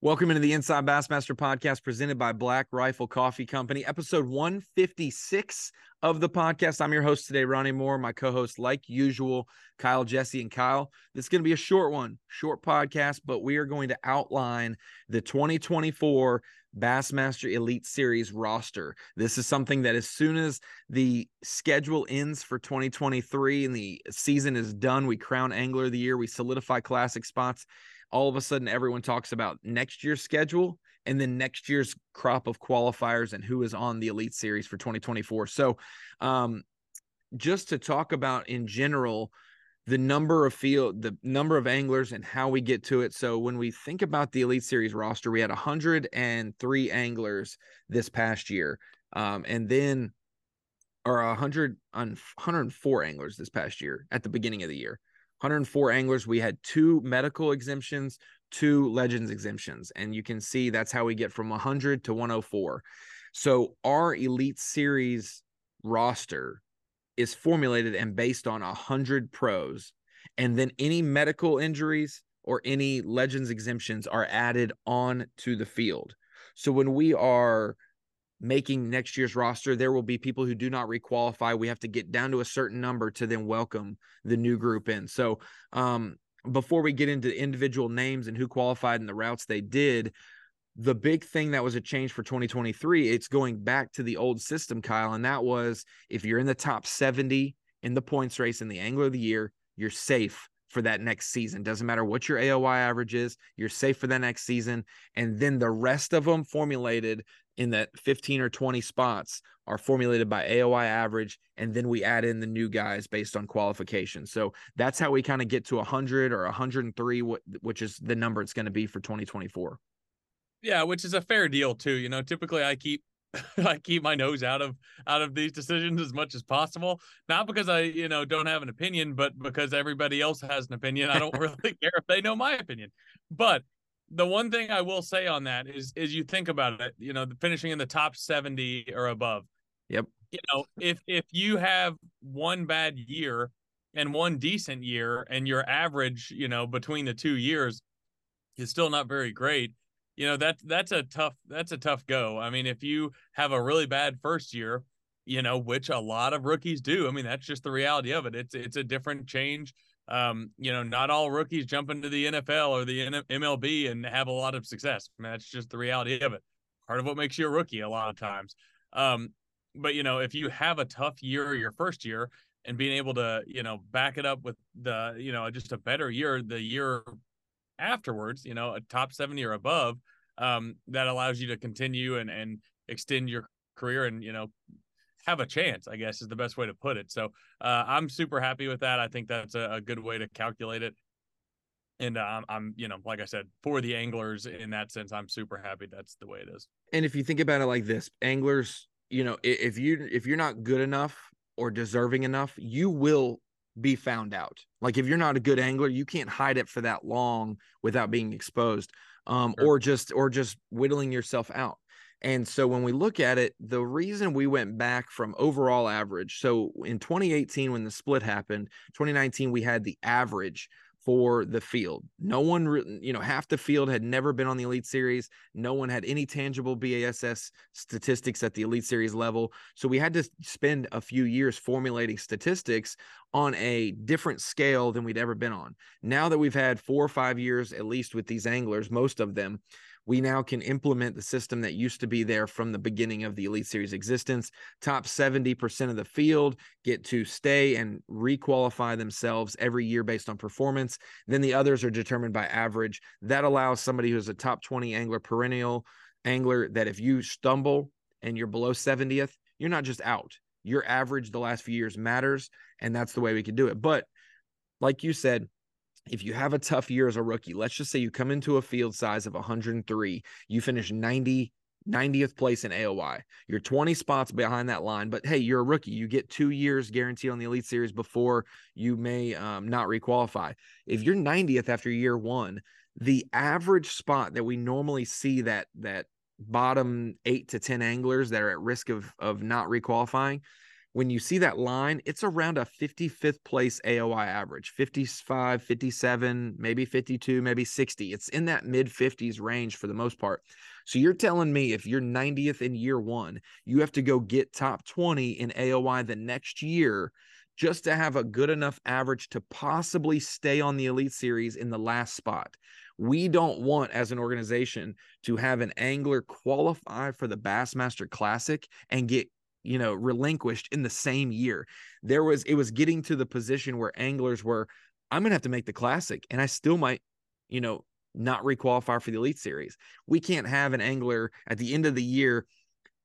Welcome into the Inside Bassmaster podcast presented by Black Rifle Coffee Company, episode 156 of the podcast. I'm your host today, Ronnie Moore. My co host, like usual, Kyle, Jessie, and Kyle. This is going to be a short one, short podcast, but we are going to outline the 2024 Bassmaster Elite Series roster. This is something that as soon as the schedule ends for 2023 and the season is done, we crown Angler of the Year, we solidify classic spots all of a sudden everyone talks about next year's schedule and then next year's crop of qualifiers and who is on the elite series for 2024 so um, just to talk about in general the number of field the number of anglers and how we get to it. So when we think about the elite series roster we had 103 anglers this past year um, and then or 100 104 anglers this past year at the beginning of the year 104 anglers. We had two medical exemptions, two legends exemptions. And you can see that's how we get from 100 to 104. So our elite series roster is formulated and based on 100 pros. And then any medical injuries or any legends exemptions are added on to the field. So when we are making next year's roster, there will be people who do not requalify. We have to get down to a certain number to then welcome the new group in. So, um, before we get into individual names and who qualified and the routes they did, the big thing that was a change for 2023, it's going back to the old system, Kyle. And that was if you're in the top 70 in the points race in the angler of the year, you're safe for that next season. Doesn't matter what your AOY average is, you're safe for that next season. And then the rest of them formulated in that 15 or 20 spots are formulated by AOY average. And then we add in the new guys based on qualification. So that's how we kind of get to 100 or 103, which is the number it's going to be for 2024. Yeah, which is a fair deal too. You know, typically I keep I keep my nose out of out of these decisions as much as possible. Not because I, you know, don't have an opinion, but because everybody else has an opinion. I don't really care if they know my opinion. But the one thing I will say on that is is you think about it, you know, finishing in the top 70 or above. Yep. You know, if if you have one bad year and one decent year and your average, you know, between the two years is still not very great, you know, that that's a tough that's a tough go. I mean, if you have a really bad first year, you know, which a lot of rookies do. I mean, that's just the reality of it. It's it's a different change um, you know, not all rookies jump into the NFL or the MLB and have a lot of success. I mean, that's just the reality of it. Part of what makes you a rookie a lot of times. Um, but you know, if you have a tough year your first year and being able to, you know, back it up with the, you know, just a better year the year afterwards, you know, a top 70 or above, um, that allows you to continue and and extend your career and you know have a chance, I guess is the best way to put it. So uh, I'm super happy with that. I think that's a, a good way to calculate it. And uh, I'm, you know, like I said, for the anglers in that sense, I'm super happy that's the way it is. And if you think about it like this, anglers, you know, if you if you're not good enough or deserving enough, you will be found out. Like if you're not a good angler, you can't hide it for that long without being exposed, um, sure. or just or just whittling yourself out. And so when we look at it, the reason we went back from overall average, so in 2018, when the split happened, 2019, we had the average for the field. No one, you know, half the field had never been on the Elite Series. No one had any tangible BASS statistics at the Elite Series level. So we had to spend a few years formulating statistics on a different scale than we'd ever been on. Now that we've had four or five years, at least with these anglers, most of them, we now can implement the system that used to be there from the beginning of the Elite Series existence. Top 70% of the field get to stay and requalify themselves every year based on performance. Then the others are determined by average. That allows somebody who's a top 20 angler perennial angler that if you stumble and you're below 70th, you're not just out. Your average the last few years matters. And that's the way we can do it. But like you said, if you have a tough year as a rookie, let's just say you come into a field size of 103, you finish 90 90th place in AOY. You're 20 spots behind that line, but hey, you're a rookie. You get two years guaranteed on the Elite Series before you may um, not requalify. If you're 90th after year one, the average spot that we normally see that that bottom eight to 10 anglers that are at risk of of not requalifying, when you see that line, it's around a 55th place AOY average 55, 57, maybe 52, maybe 60. It's in that mid 50s range for the most part. So you're telling me if you're 90th in year one, you have to go get top 20 in AOY the next year just to have a good enough average to possibly stay on the Elite Series in the last spot. We don't want, as an organization, to have an angler qualify for the Bassmaster Classic and get you know relinquished in the same year there was it was getting to the position where anglers were i'm gonna have to make the classic and i still might you know not requalify for the elite series we can't have an angler at the end of the year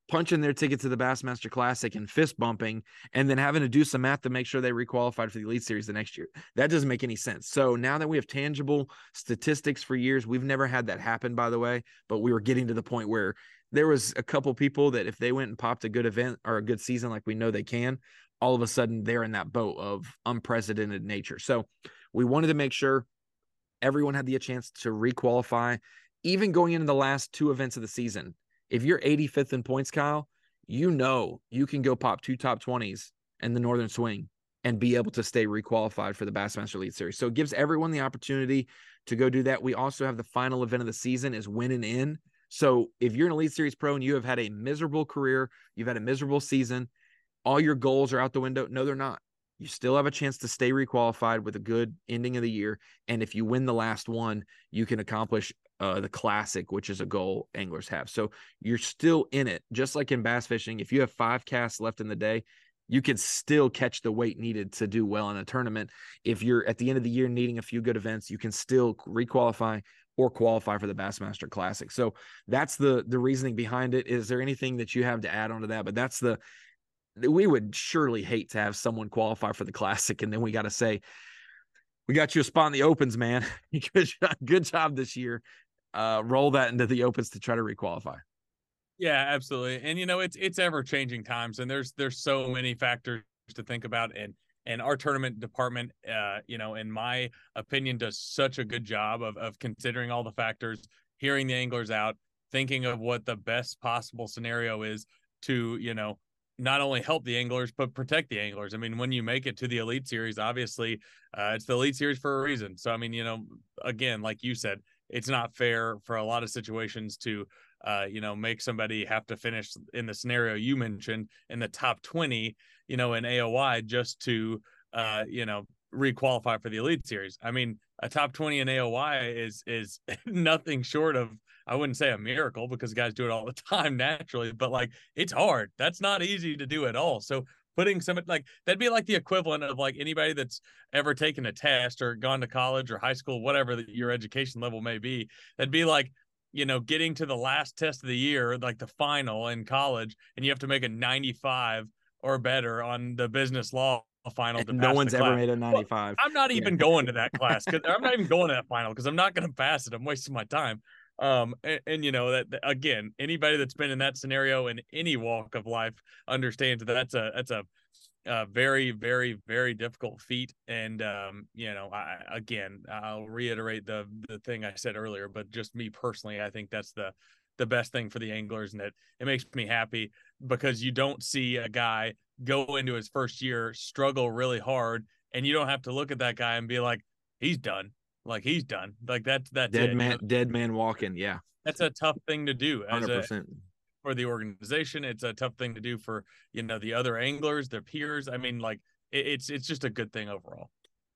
punching their ticket to the Bassmaster Classic and fist bumping, and then having to do some math to make sure they requalified for the Elite Series the next year. That doesn't make any sense. So now that we have tangible statistics for years, we've never had that happen, by the way, but we were getting to the point where there was a couple people that if they went and popped a good event or a good season like we know they can, all of a sudden they're in that boat of unprecedented nature. So we wanted to make sure everyone had the chance to requalify, even going into the last two events of the season if you're 85th in points, Kyle, you know you can go pop two top 20s in the Northern Swing and be able to stay requalified for the Bassmaster Elite Series. So it gives everyone the opportunity to go do that. We also have the final event of the season is winning in. So if you're an Elite Series pro and you have had a miserable career, you've had a miserable season, all your goals are out the window. No, they're not. You still have a chance to stay requalified with a good ending of the year. And if you win the last one, you can accomplish uh, the classic, which is a goal anglers have. So you're still in it, just like in bass fishing. If you have five casts left in the day, you can still catch the weight needed to do well in a tournament. If you're at the end of the year needing a few good events, you can still requalify or qualify for the Bassmaster Classic. So that's the the reasoning behind it. Is there anything that you have to add on to that? But that's the we would surely hate to have someone qualify for the classic and then we got to say we got you a spot in the opens man good, job, good job this year uh, roll that into the opens to try to requalify. Yeah, absolutely. And you know, it's it's ever changing times, and there's there's so many factors to think about, and and our tournament department, uh, you know, in my opinion, does such a good job of of considering all the factors, hearing the anglers out, thinking of what the best possible scenario is to you know not only help the anglers but protect the anglers. I mean, when you make it to the elite series, obviously, uh, it's the elite series for a reason. So I mean, you know, again, like you said, it's not fair for a lot of situations to uh, you know make somebody have to finish in the scenario you mentioned in the top 20 you know in aoy just to uh, you know requalify for the elite series. I mean a top 20 in aoy is is nothing short of i wouldn't say a miracle because guys do it all the time naturally but like it's hard. That's not easy to do at all. So putting some like that'd be like the equivalent of like anybody that's ever taken a test or gone to college or high school, whatever the, your education level may be. That'd be like you know getting to the last test of the year, like the final in college, and you have to make a 95 or better on the business law final. no one's ever made a 95. Well, I'm not even yeah. going to that class because I'm not even going to that final because I'm not going to pass it. I'm wasting my time um and, and, you know that again anybody that's been in that scenario in any walk of life understands that that's a that's a, a very very very difficult feat and um you know i again i'll reiterate the the thing i said earlier but just me personally i think that's the the best thing for the anglers and it it makes me happy because you don't see a guy go into his first year struggle really hard and you don't have to look at that guy and be like he's done like he's done. Like that's that's dead it. man, dead man walking. Yeah, that's a tough thing to do. Hundred percent for the organization. It's a tough thing to do for you know the other anglers, their peers. I mean, like it, it's it's just a good thing overall.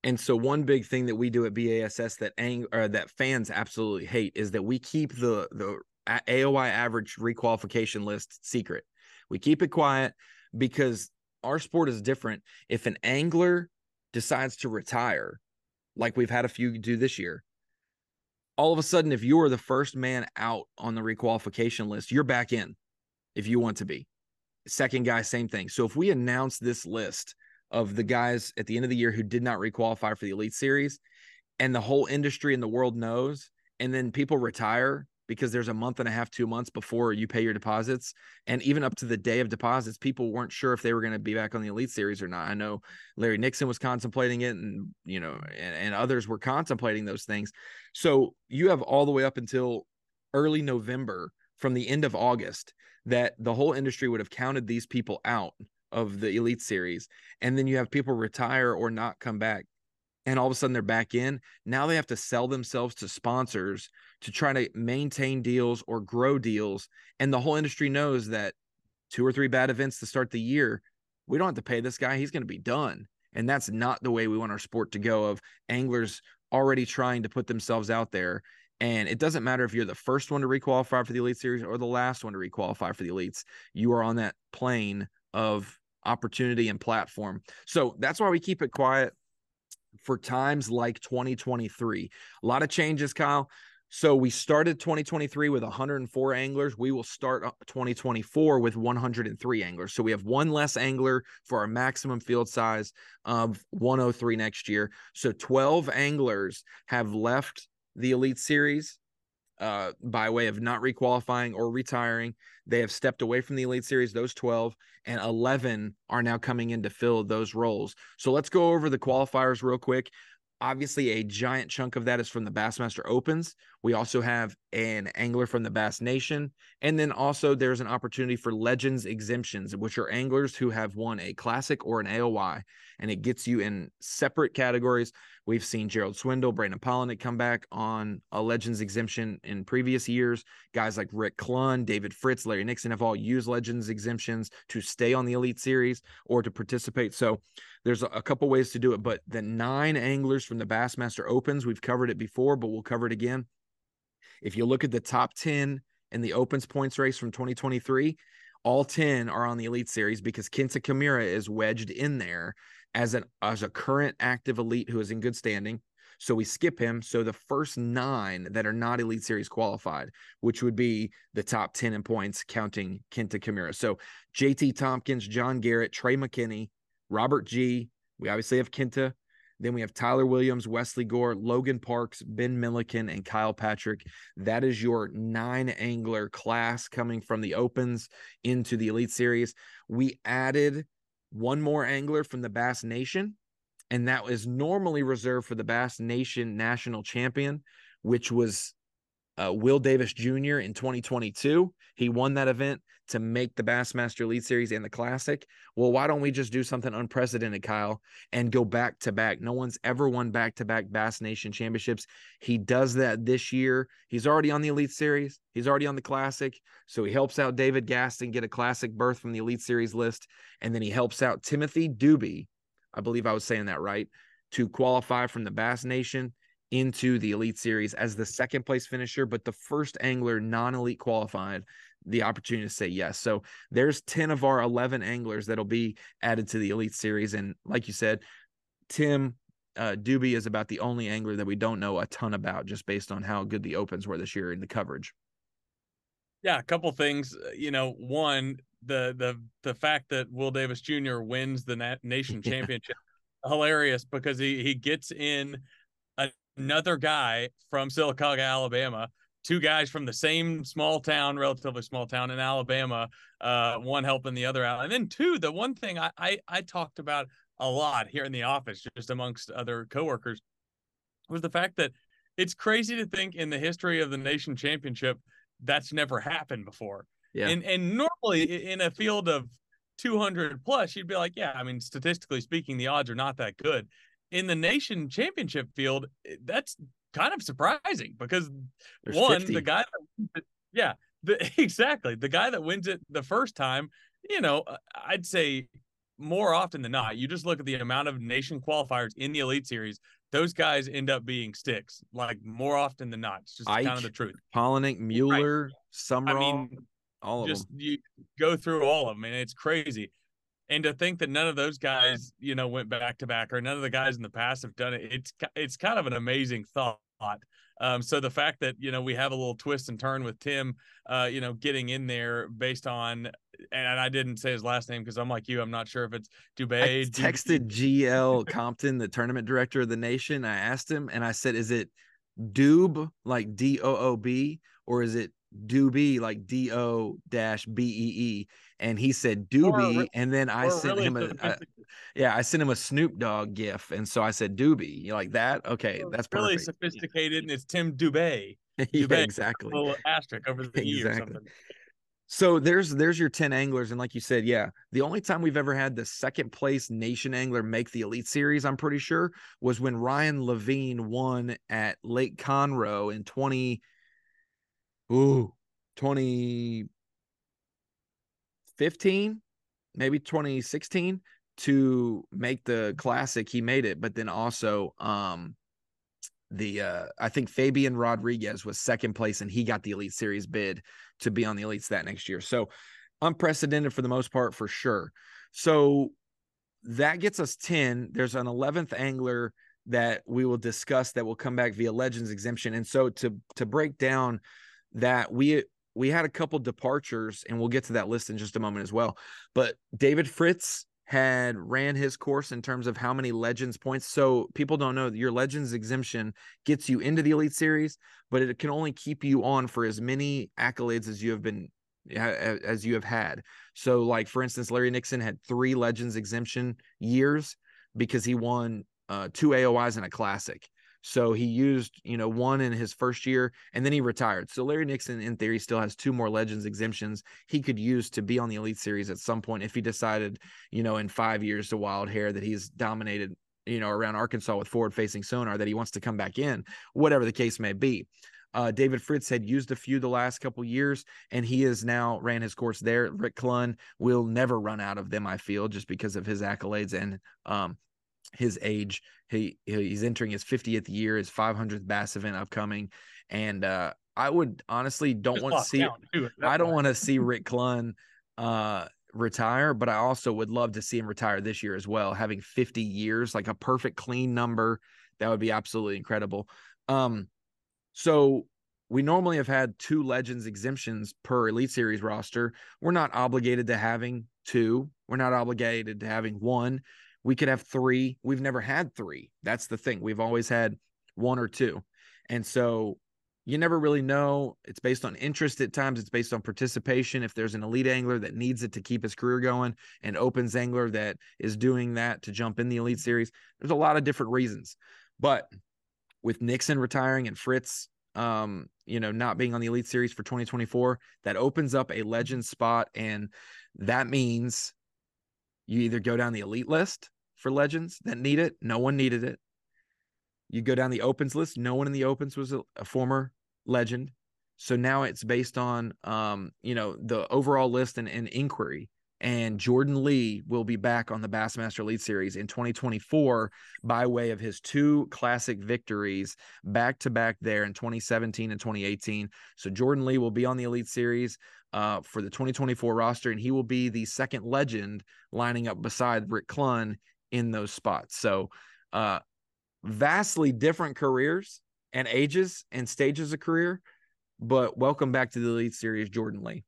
And so one big thing that we do at BASS that ang- or that fans absolutely hate is that we keep the the AOY average requalification list secret. We keep it quiet because our sport is different. If an angler decides to retire, like we've had a few do this year, all of a sudden, if you are the first man out on the requalification list, you're back in if you want to be. Second guy, same thing. So if we announce this list of the guys at the end of the year who did not requalify for the Elite Series, and the whole industry and the world knows, and then people retire because there's a month and a half, two months before you pay your deposits. And even up to the day of deposits, people weren't sure if they were going to be back on the Elite Series or not. I know Larry Nixon was contemplating it and, you know, and, and others were contemplating those things. So you have all the way up until early November from the end of August that the whole industry would have counted these people out of the elite series. And then you have people retire or not come back and all of a sudden they're back in. Now they have to sell themselves to sponsors to try to maintain deals or grow deals. And the whole industry knows that two or three bad events to start the year we don't have to pay this guy. He's going to be done. And that's not the way we want our sport to go of anglers already trying to put themselves out there and it doesn't matter if you're the first one to requalify for the Elite Series or the last one to requalify for the Elites. You are on that plane of opportunity and platform. So that's why we keep it quiet for times like 2023. A lot of changes, Kyle. So we started 2023 with 104 anglers. We will start 2024 with 103 anglers. So we have one less angler for our maximum field size of 103 next year. So 12 anglers have left the Elite Series uh, by way of not requalifying or retiring. They have stepped away from the Elite Series, those 12, and 11 are now coming in to fill those roles. So let's go over the qualifiers real quick. Obviously, a giant chunk of that is from the Bassmaster Opens. We also have an angler from the Bass Nation. And then also, there's an opportunity for Legends exemptions, which are anglers who have won a classic or an AOY. And it gets you in separate categories We've seen Gerald Swindle, Brandon Palaniuk come back on a Legends exemption in previous years. Guys like Rick Clunn, David Fritz, Larry Nixon have all used Legends exemptions to stay on the Elite Series or to participate. So there's a couple ways to do it. But the nine anglers from the Bassmaster Opens, we've covered it before, but we'll cover it again. If you look at the top 10 in the Opens points race from 2023, all 10 are on the Elite Series because Kenta Kimura is wedged in there as an as a current active elite who is in good standing. So we skip him. So the first nine that are not Elite Series qualified, which would be the top 10 in points, counting Kenta Kimura. So JT Thompkins, John Garrett, Trey McKinney, Robert Gee We obviously have Kenta. Then we have Tyler Williams, Wesley Gore, Logan Parks, Ben Milliken, and Kyle Patrick. That is your nine angler class coming from the Opens into the Elite Series. We added one more angler from the Bass Nation, and that was normally reserved for the Bass Nation national champion, which was uh, Will Davis Jr. in 2022. He won that event to make the Bassmaster Elite Series and the Classic. Well, why don't we just do something unprecedented, Kyle, and go back to back? No one's ever won back to back Bass Nation championships. He does that this year. He's already on the Elite Series, he's already on the Classic. So he helps out David Gaston get a Classic berth from the Elite Series list. And then he helps out Timothy Doobie. I believe I was saying that right to qualify from the Bass Nation into the Elite Series as the second place finisher, but the first angler non elite qualified the opportunity to say yes. So there's 10 of our 11 anglers that'll be added to the Elite Series. And like you said, Tim uh, Doobie is about the only angler that we don't know a ton about just based on how good the opens were this year in the coverage. Yeah, a couple things. Uh, you know, one, the the the fact that Will Davis Jr. wins the nat- nation championship, yeah. hilarious because he he gets in another guy from Sylacauga, Alabama, two guys from the same small town, relatively small town in Alabama, uh, one helping the other out. And then two, the one thing I, I, I talked about a lot here in the office, just amongst other coworkers, was the fact that it's crazy to think in the history of the nation championship that's never happened before. Yeah. And and normally in a field of 200 plus, you'd be like, yeah, I mean, statistically speaking, the odds are not that good in the nation championship field, eh, that's kind of surprising because There's one, 50. the guy, that, yeah, the, exactly, the guy that wins it the first time, you know, uh, I'd say more often than not, you just look at the amount of nation qualifiers in the Elite Series. Those guys end up being sticks, like more often than not. It's just Ike, kind of the truth. Palaniuk, Mueller, right. Summerall, I mean, all of just, them. You go through all of them, and it's crazy and to think that none of those guys you know went back to back or none of the guys in the past have done it it's it's kind of an amazing thought um, so the fact that you know we have a little twist and turn with Tim, uh, you know, getting in there based on, and I didn't say his last name because I'm like you, I'm not sure if it's Dubay. I texted GL Compton, the tournament director of the nation. I asked him, and I said, "Is it Doob like D O O B, or is it Doobie like D O dash B E E?" and he said Doobie, and then I sent really him a, a, yeah, I sent him a Snoop Dogg gif, and so I said Doobie. You like that? Okay, that's really perfect. sophisticated, and it's Tim Dubay. yeah, exactly. A little asterisk over the exactly. E or something. So there's there's your 10 anglers. And like you said, yeah, the only time we've ever had the second place nation angler make the elite series, I'm pretty sure, was when Ryan Levine won at Lake Conroe in 20 ooh 2015, maybe 2016 to make the classic. He made it, but then also um the uh I think Fabian Rodriguez was second place and he got the Elite Series bid to be on the elites that next year. So unprecedented for the most part for sure. So that gets us 10. There's an 11th angler that we will discuss that will come back via legends exemption. And so to to break down that we we had a couple departures and we'll get to that list in just a moment as well. But David Fritz had ran his course in terms of how many legends points. So people don't know your legends exemption gets you into the elite series, but it can only keep you on for as many accolades as you have been as you have had. So like for instance, Larry Nixon had 3 legends exemption years because he won uh, two AOYs and a classic. So he used, you know, one in his first year and then he retired. So Larry Nixon, in theory, still has two more Legends exemptions he could use to be on the Elite Series at some point if he decided, you know, in five years to Wild Hair that he's dominated, you know, around Arkansas with forward facing sonar that he wants to come back in, whatever the case may be. Uh, David Fritz had used a few the last couple years, and he has now ran his course there. Rick Clunn will never run out of them, I feel, just because of his accolades and um, his age. He he's entering his 50th year, his 500th Bass event upcoming, and uh, I would honestly don't want to see. I don't want to see Rick Clunn uh, retire, but I also would love to see him retire this year as well, having 50 years, like a perfect clean number. That would be absolutely incredible. Um, so we normally have had two legends exemptions per elite series roster. We're not obligated to having two. We're not obligated to having one. We could have three. We've never had three. That's the thing. We've always had one or two. And so you never really know. It's based on interest at times, it's based on participation. If there's an elite angler that needs it to keep his career going, an opens angler that is doing that to jump in the elite series, there's a lot of different reasons. But with Nixon retiring and Fritz um, you know, not being on the elite series for 2024, that opens up a legend spot. And that means you either go down the elite list for legends that need it, no one needed it. You go down the opens list, no one in the opens was a, a former legend. So now it's based on um, you know, the overall list and, and inquiry. And Jordan Lee will be back on the Bassmaster Elite Series in 2024 by way of his two classic victories back to back there in 2017 and 2018. So Jordan Lee will be on the Elite Series uh, for the 2024 roster, and he will be the second legend lining up beside Rick Clunn in those spots. So, uh, vastly different careers and ages and stages of career, but welcome back to the Elite Series, Jordan Lee.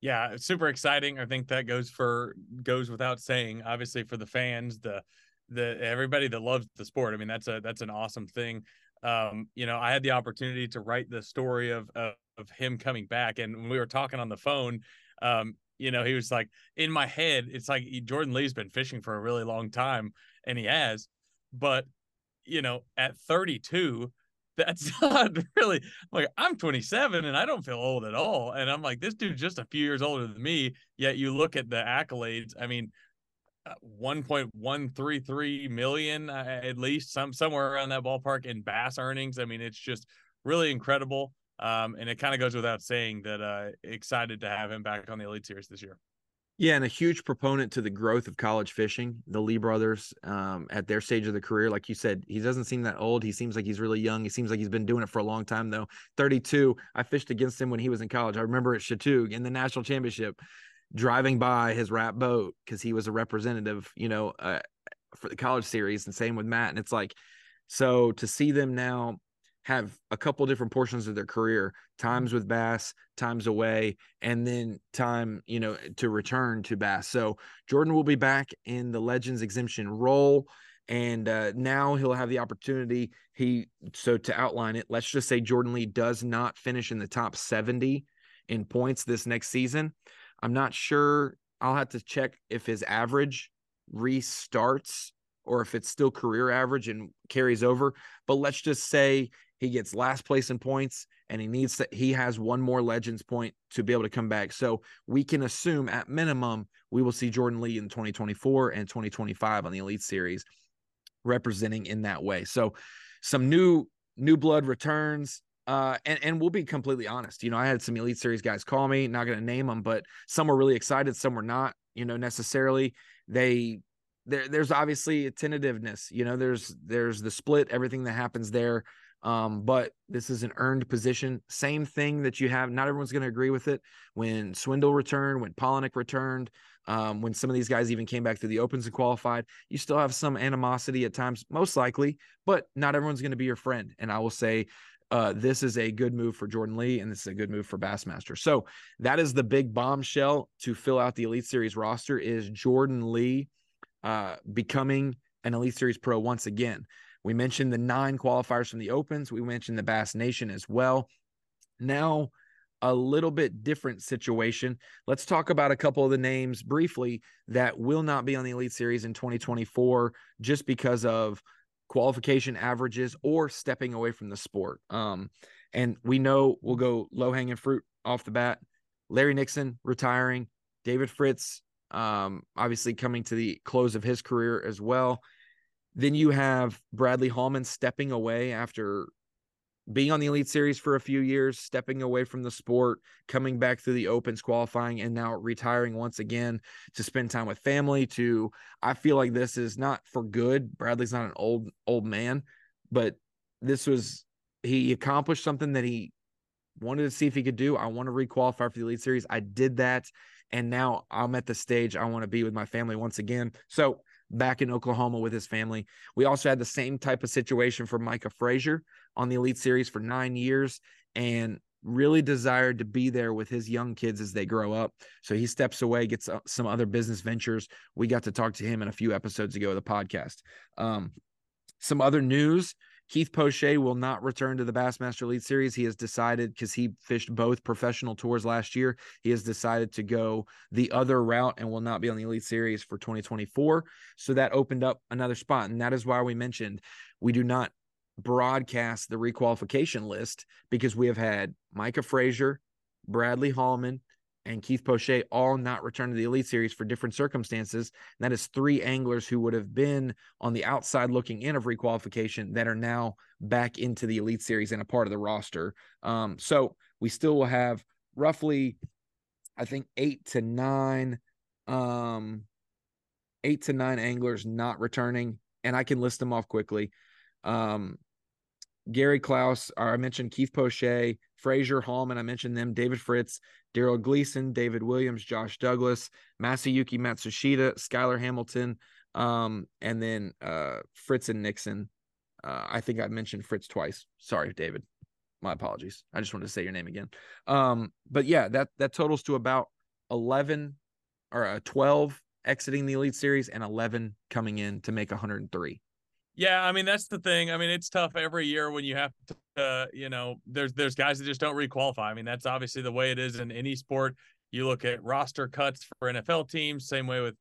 Yeah, super exciting. I think that goes for goes without saying. Obviously, for the fans, the the everybody that loves the sport. I mean, that's a that's an awesome thing. Um, you know, I had the opportunity to write the story of, of of him coming back. And when we were talking on the phone, um, you know, he was like, in my head, it's like Jordan Lee's been fishing for a really long time, and he has. But, you know, at 32, that's not really like I'm 27 and I don't feel old at all. And I'm like, this dude's just a few years older than me. Yet you look at the accolades. I mean, uh, 1.133 million uh, at least some somewhere around that ballpark in bass earnings. I mean, it's just really incredible. Um, and it kind of goes without saying that uh, excited to have him back on the Elite Series this year. Yeah, and a huge proponent to the growth of college fishing. The Lee brothers, um, at their stage of the career, like you said, he doesn't seem that old. He seems like he's really young. He seems like he's been doing it for a long time, though. 32. I fished against him when he was in college. I remember at Chatuge in the national championship, driving by his wrap boat because he was a representative, you know, uh, for the college series, and same with Matt. And it's like, so to see them now have a couple different portions of their career times with bass times away and then time you know to return to bass. So jordan will be back in the legends exemption role and uh, now he'll have the opportunity he so to outline it let's just say jordan lee does not finish in the top 70 in points this next season. I'm not sure i'll have to check if his average restarts or if it's still career average and carries over but let's just say he gets last place in points and he needs to he has one more legends point to be able to come back. So we can assume at minimum we will see jordan lee in 2024 and 2025 on the elite series representing in that way. So some new new blood returns uh and and we'll be completely honest you know i had some elite series guys call me not going to name them but some were really excited some were not you know necessarily. They there there's obviously a tentativeness you know there's there's the split everything that happens there um, but this is an earned position. Same thing that you have. Not everyone's going to agree with it. When Swindle returned, when Palaniuk returned, um, when some of these guys even came back through the opens and qualified, you still have some animosity at times, most likely, but not everyone's going to be your friend. And I will say, uh, this is a good move for Jordan Lee, and this is a good move for Bassmaster. So that is the big bombshell to fill out the Elite Series roster is Jordan Lee uh, becoming an Elite Series pro once again. We mentioned the nine qualifiers from the Opens. We mentioned the Bass Nation as well. Now, a little bit different situation. Let's talk about a couple of the names briefly that will not be on the Elite Series in 2024 just because of qualification averages or stepping away from the sport. Um, and we know we'll go low hanging fruit off the bat. Larry Nixon retiring, David Fritz, um, obviously coming to the close of his career as well. Then you have Bradley Hallman stepping away after being on the Elite Series for a few years, stepping away from the sport, coming back through the Opens qualifying, and now retiring once again to spend time with family. To I feel like this is not for good. Bradley's not an old old man, but this was he accomplished something that he wanted to see if he could do. I want to requalify for the Elite Series. I did that, and now I'm at the stage I want to be with my family once again. So back in Oklahoma with his family. We also had the same type of situation for Micah Frazier on the Elite Series for nine years and really desired to be there with his young kids as they grow up. So he steps away, gets uh, some other business ventures. We got to talk to him in a few episodes ago of the podcast. Um, some other news Keith Poche will not return to the Bassmaster Elite Series. He has decided because he fished both professional tours last year, he has decided to go the other route and will not be on the Elite Series for 2024. So that opened up another spot. And that is why we mentioned we do not broadcast the requalification list because we have had Micah Frazier, Bradley Hallman, and Keith Poche all not return to the Elite Series for different circumstances. And that is three anglers who would have been on the outside looking in of requalification that are now back into the Elite Series and a part of the roster. Um, so we still will have roughly, I think, eight to nine, um, eight to nine anglers not returning, and I can list them off quickly. Um, Gary Klaus, or I mentioned Keith Poche, Frazier Hallman, I mentioned them, David Fritz, Darold Gleason, David Williams, Josh Douglas, Masayuki Matsushita, Skylar Hamilton, um, and then uh, Fritz and Nixon. Uh, I think I mentioned Fritz twice. Sorry, David. My apologies. I just wanted to say your name again. Um, but yeah, that that totals to about eleven or uh, twelve exiting the Elite Series and eleven coming in to make 103. Yeah, I mean that's the thing. I mean it's tough every year when you have to, uh, you know, there's there's guys that just don't requalify. I mean that's obviously the way it is in any sport. You look at roster cuts for NFL teams, same way with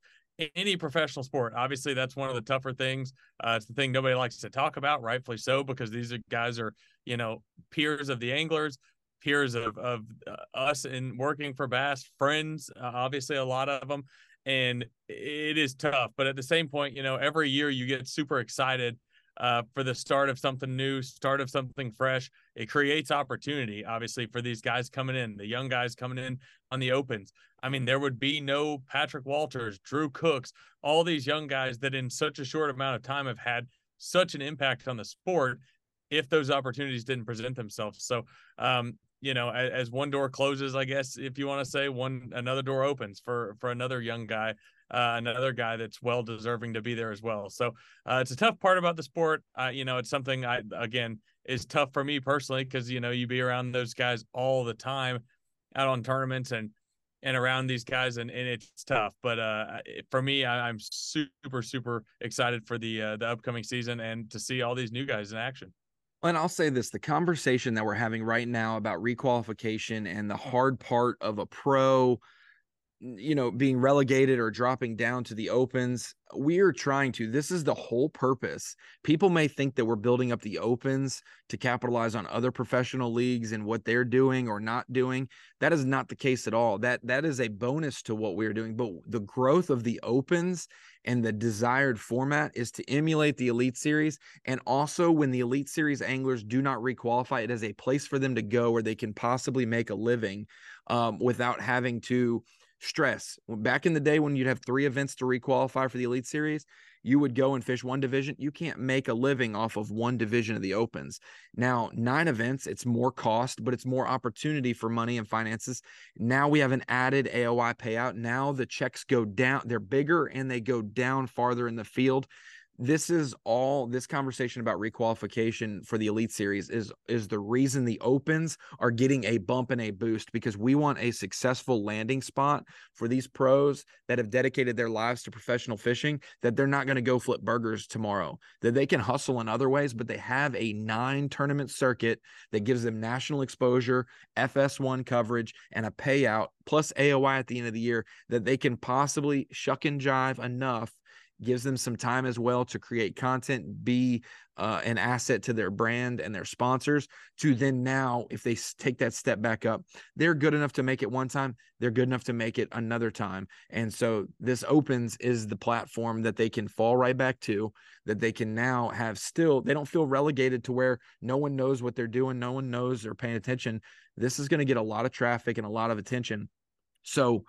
any professional sport. Obviously, that's one of the tougher things. Uh, it's the thing nobody likes to talk about, rightfully so, because these are guys are you know peers of the anglers, peers of of uh, us in working for Bass, friends. Uh, obviously, a lot of them, and it is tough. But at the same point, you know, every year you get super excited uh, for the start of something new, start of something fresh. It creates opportunity, obviously, for these guys coming in, the young guys coming in on the opens. I mean, there would be no Patrick Walters, Drew Cooks, all these young guys that in such a short amount of time have had such an impact on the sport if those opportunities didn't present themselves. So, um, you know, as, as, one door closes, I guess if you want to say one another door opens for for another young guy, uh, another guy that's well deserving to be there as well. So uh, it's a tough part about the sport. Uh, you know, it's something I again is tough for me personally because you know you be around those guys all the time, out on tournaments and and around these guys and, and it's tough but uh for me I, am super super excited for the uh, the upcoming season and to see all these new guys in action and I'll say this the conversation that we're having right now about requalification and the mm-hmm. hard part of a pro you know, being relegated or dropping down to the opens. We are trying to, this is the whole purpose. People may think that we're building up the opens to capitalize on other professional leagues and what they're doing or not doing. That is not the case at all. That that is a bonus to what we're doing. But the growth of the opens and the desired format is to emulate the Elite Series. And also, when the Elite Series anglers do not requalify, it is a place for them to go where they can possibly make a living um, without having to stress. Back in the day when you'd have three events to requalify for the Elite Series, you would go and fish one division. You can't make a living off of one division of the Opens. Now, nine events, it's more cost, but it's more opportunity for money and finances. Now we have an added AOY payout. Now the checks go down, they're bigger and they go down farther in the field this is all this conversation about requalification for the elite series is is the reason the opens are getting a bump and a boost because we want a successful landing spot for these pros that have dedicated their lives to professional fishing that they're not going to go flip burgers tomorrow that they can hustle in other ways but they have a nine tournament circuit that gives them national exposure fs1 coverage and a payout plus aoy at the end of the year that they can possibly shuck and jive enough gives them some time as well to create content, be uh, an asset to their brand and their sponsors. To then now, if they take that step back up, they're good enough to make it one time, they're good enough to make it another time. And so this opens is the platform that they can fall right back to, that they can now have still, they don't feel relegated to where no one knows what they're doing, no one knows they're paying attention. This is going to get a lot of traffic and a lot of attention. So,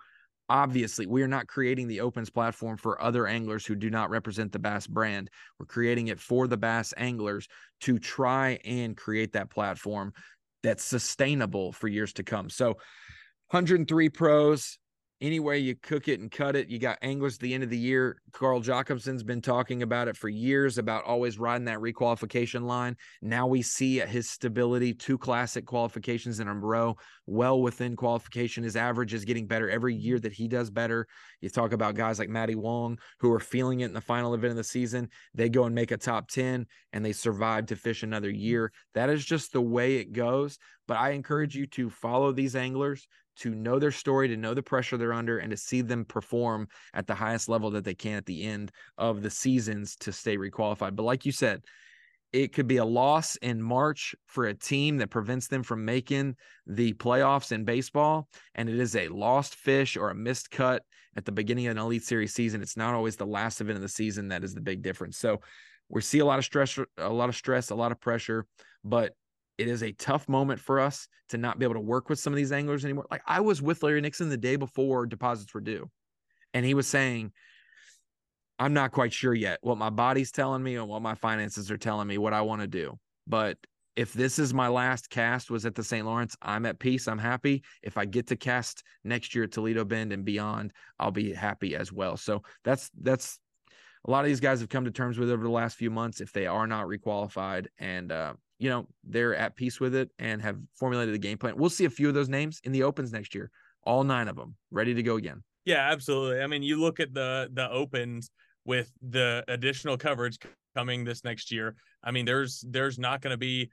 obviously we are not creating the opens platform for other anglers who do not represent the bass brand. We're creating it for the bass anglers to try and create that platform that's sustainable for years to come. So 103 pros any way you cook it and cut it. You got anglers at the end of the year. Carl Jocumsen's been talking about it for years about always riding that requalification line. Now we see his stability, two classic qualifications in a row, well within qualification. His average is getting better every year that he does better. You talk about guys like Matty Wong who are feeling it in the final event of the season. They go and make a top 10 and they survive to fish another year. That is just the way it goes. But I encourage you to follow these anglers, to know their story, to know the pressure they're under, and to see them perform at the highest level that they can at the end of the seasons to stay requalified. But like you said, it could be a loss in March for a team that prevents them from making the playoffs in baseball. And it is a lost fish or a missed cut at the beginning of an Elite Series season. It's not always the last event of the season that is the big difference. So we see a lot of stress, a lot of stress, a lot of pressure, but it is a tough moment for us to not be able to work with some of these anglers anymore. Like I was with Larry Nixon the day before deposits were due, and he was saying, I'm not quite sure yet what my body's telling me and what my finances are telling me what I want to do. But if this is my last cast was at the St. Lawrence, I'm at peace. I'm happy. If I get to cast next year at Toledo Bend and beyond, I'll be happy as well. So that's that's a lot of these guys have come to terms with over the last few months if they are not requalified and uh, you know, they're at peace with it and have formulated a game plan. We'll see a few of those names in the opens next year. All nine of them ready to go again. Yeah, absolutely. I mean, you look at the the opens with the additional coverage coming this next year. I mean, there's there's not going to be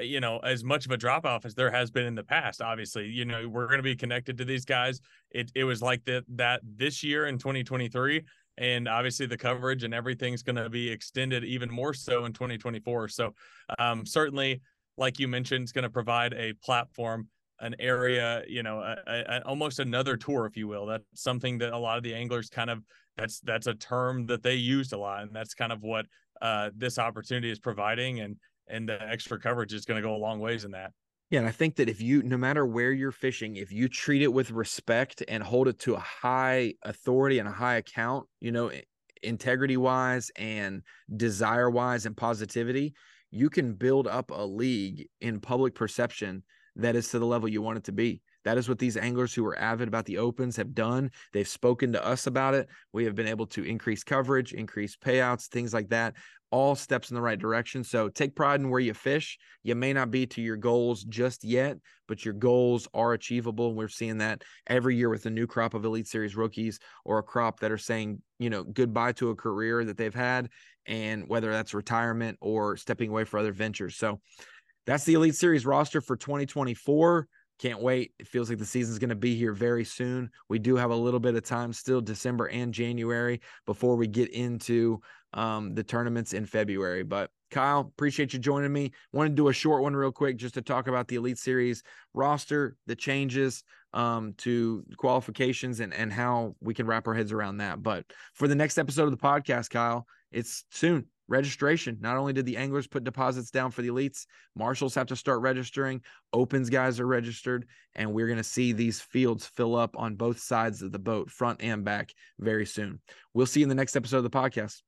you know as much of a drop off as there has been in the past obviously you know we're going to be connected to these guys it it was like that that this year in 2023 and obviously the coverage and everything's going to be extended even more so in 2024 so um, certainly like you mentioned it's going to provide a platform an area you know a, a, almost another tour if you will. That's something that a lot of the anglers kind of that's that's a term that they used a lot and that's kind of what uh, this opportunity is providing and and the extra coverage is going to go a long ways in that yeah, and I think that if you, no matter where you're fishing, if you treat it with respect and hold it to a high authority and a high account, you know, integrity wise and desire wise and positivity, you can build up a league in public perception that is to the level you want it to be. That is what these anglers who are avid about the opens have done. They've spoken to us about it. We have been able to increase coverage, increase payouts, things like that. All steps in the right direction. So take pride in where you fish. You may not be to your goals just yet, but your goals are achievable. And we're seeing that every year with a new crop of Elite Series rookies or a crop that are saying, you know, goodbye to a career that they've had, and whether that's retirement or stepping away for other ventures. So that's the Elite Series roster for 2024 can't wait. It feels like the season's going to be here very soon. We do have a little bit of time still, December and January, before we get into um, the tournaments in February. But Kyle, appreciate you joining me. Want to do a short one real quick just to talk about the Elite Series roster, the changes um, to qualifications, and and how we can wrap our heads around that. But for the next episode of the podcast, Kyle, it's soon registration. Not only did the anglers put deposits down for the elites, marshals have to start registering, opens guys are registered, and we're going to see these fields fill up on both sides of the boat, front and back, very soon. We'll see you in the next episode of the podcast.